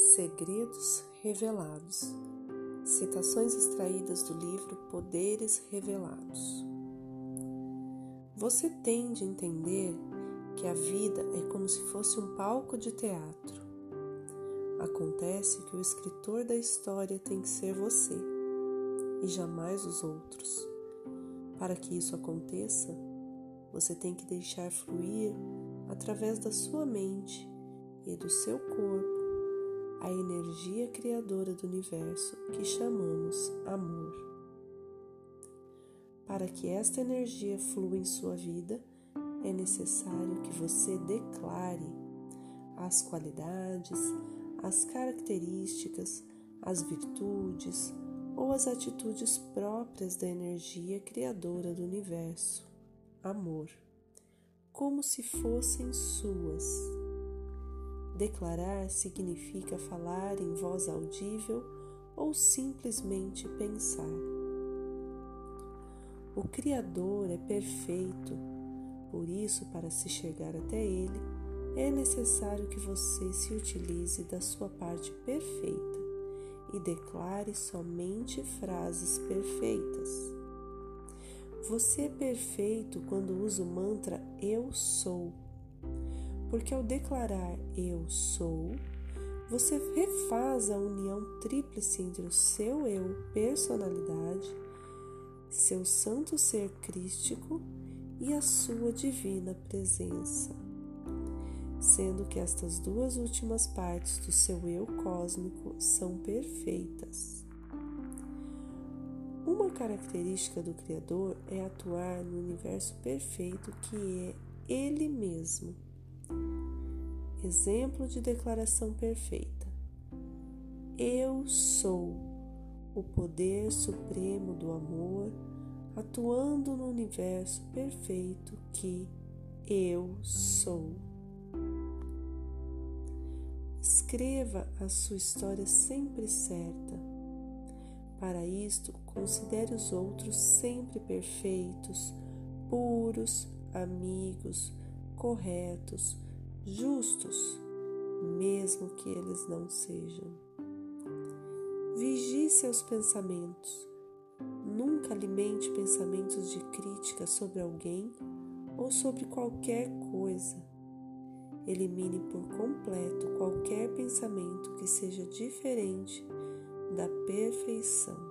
Segredos Revelados Citações extraídas do livro Poderes Revelados. Você tende a entender que a vida é como se fosse um palco de teatro. Acontece que o escritor da história tem que ser você e jamais os outros. Para que isso aconteça, você tem que deixar fluir através da sua mente e do seu corpo a energia criadora do universo que chamamos amor. Para que esta energia flua em sua vida, é necessário que você declare as qualidades, as características, as virtudes ou as atitudes próprias da energia criadora do universo, amor, como se fossem suas. Declarar significa falar em voz audível ou simplesmente pensar. O Criador é perfeito, por isso, para se chegar até Ele, é necessário que você se utilize da sua parte perfeita e declare somente frases perfeitas. Você é perfeito quando usa o mantra Eu sou porque ao declarar eu sou, você refaz a união tríplice entre o seu eu, personalidade, seu santo ser crístico e a sua divina presença, sendo que estas duas últimas partes do seu eu cósmico são perfeitas. Uma característica do Criador é atuar no universo perfeito que é Ele mesmo Exemplo de declaração perfeita. Eu sou o poder supremo do amor atuando no universo perfeito que eu sou. Escreva a sua história sempre certa. Para isto, considere os outros sempre perfeitos, puros, amigos, corretos, justos, mesmo que eles não sejam. Vigie seus pensamentos. Nunca alimente pensamentos de crítica sobre alguém ou sobre qualquer coisa. Elimine por completo qualquer pensamento que seja diferente da perfeição.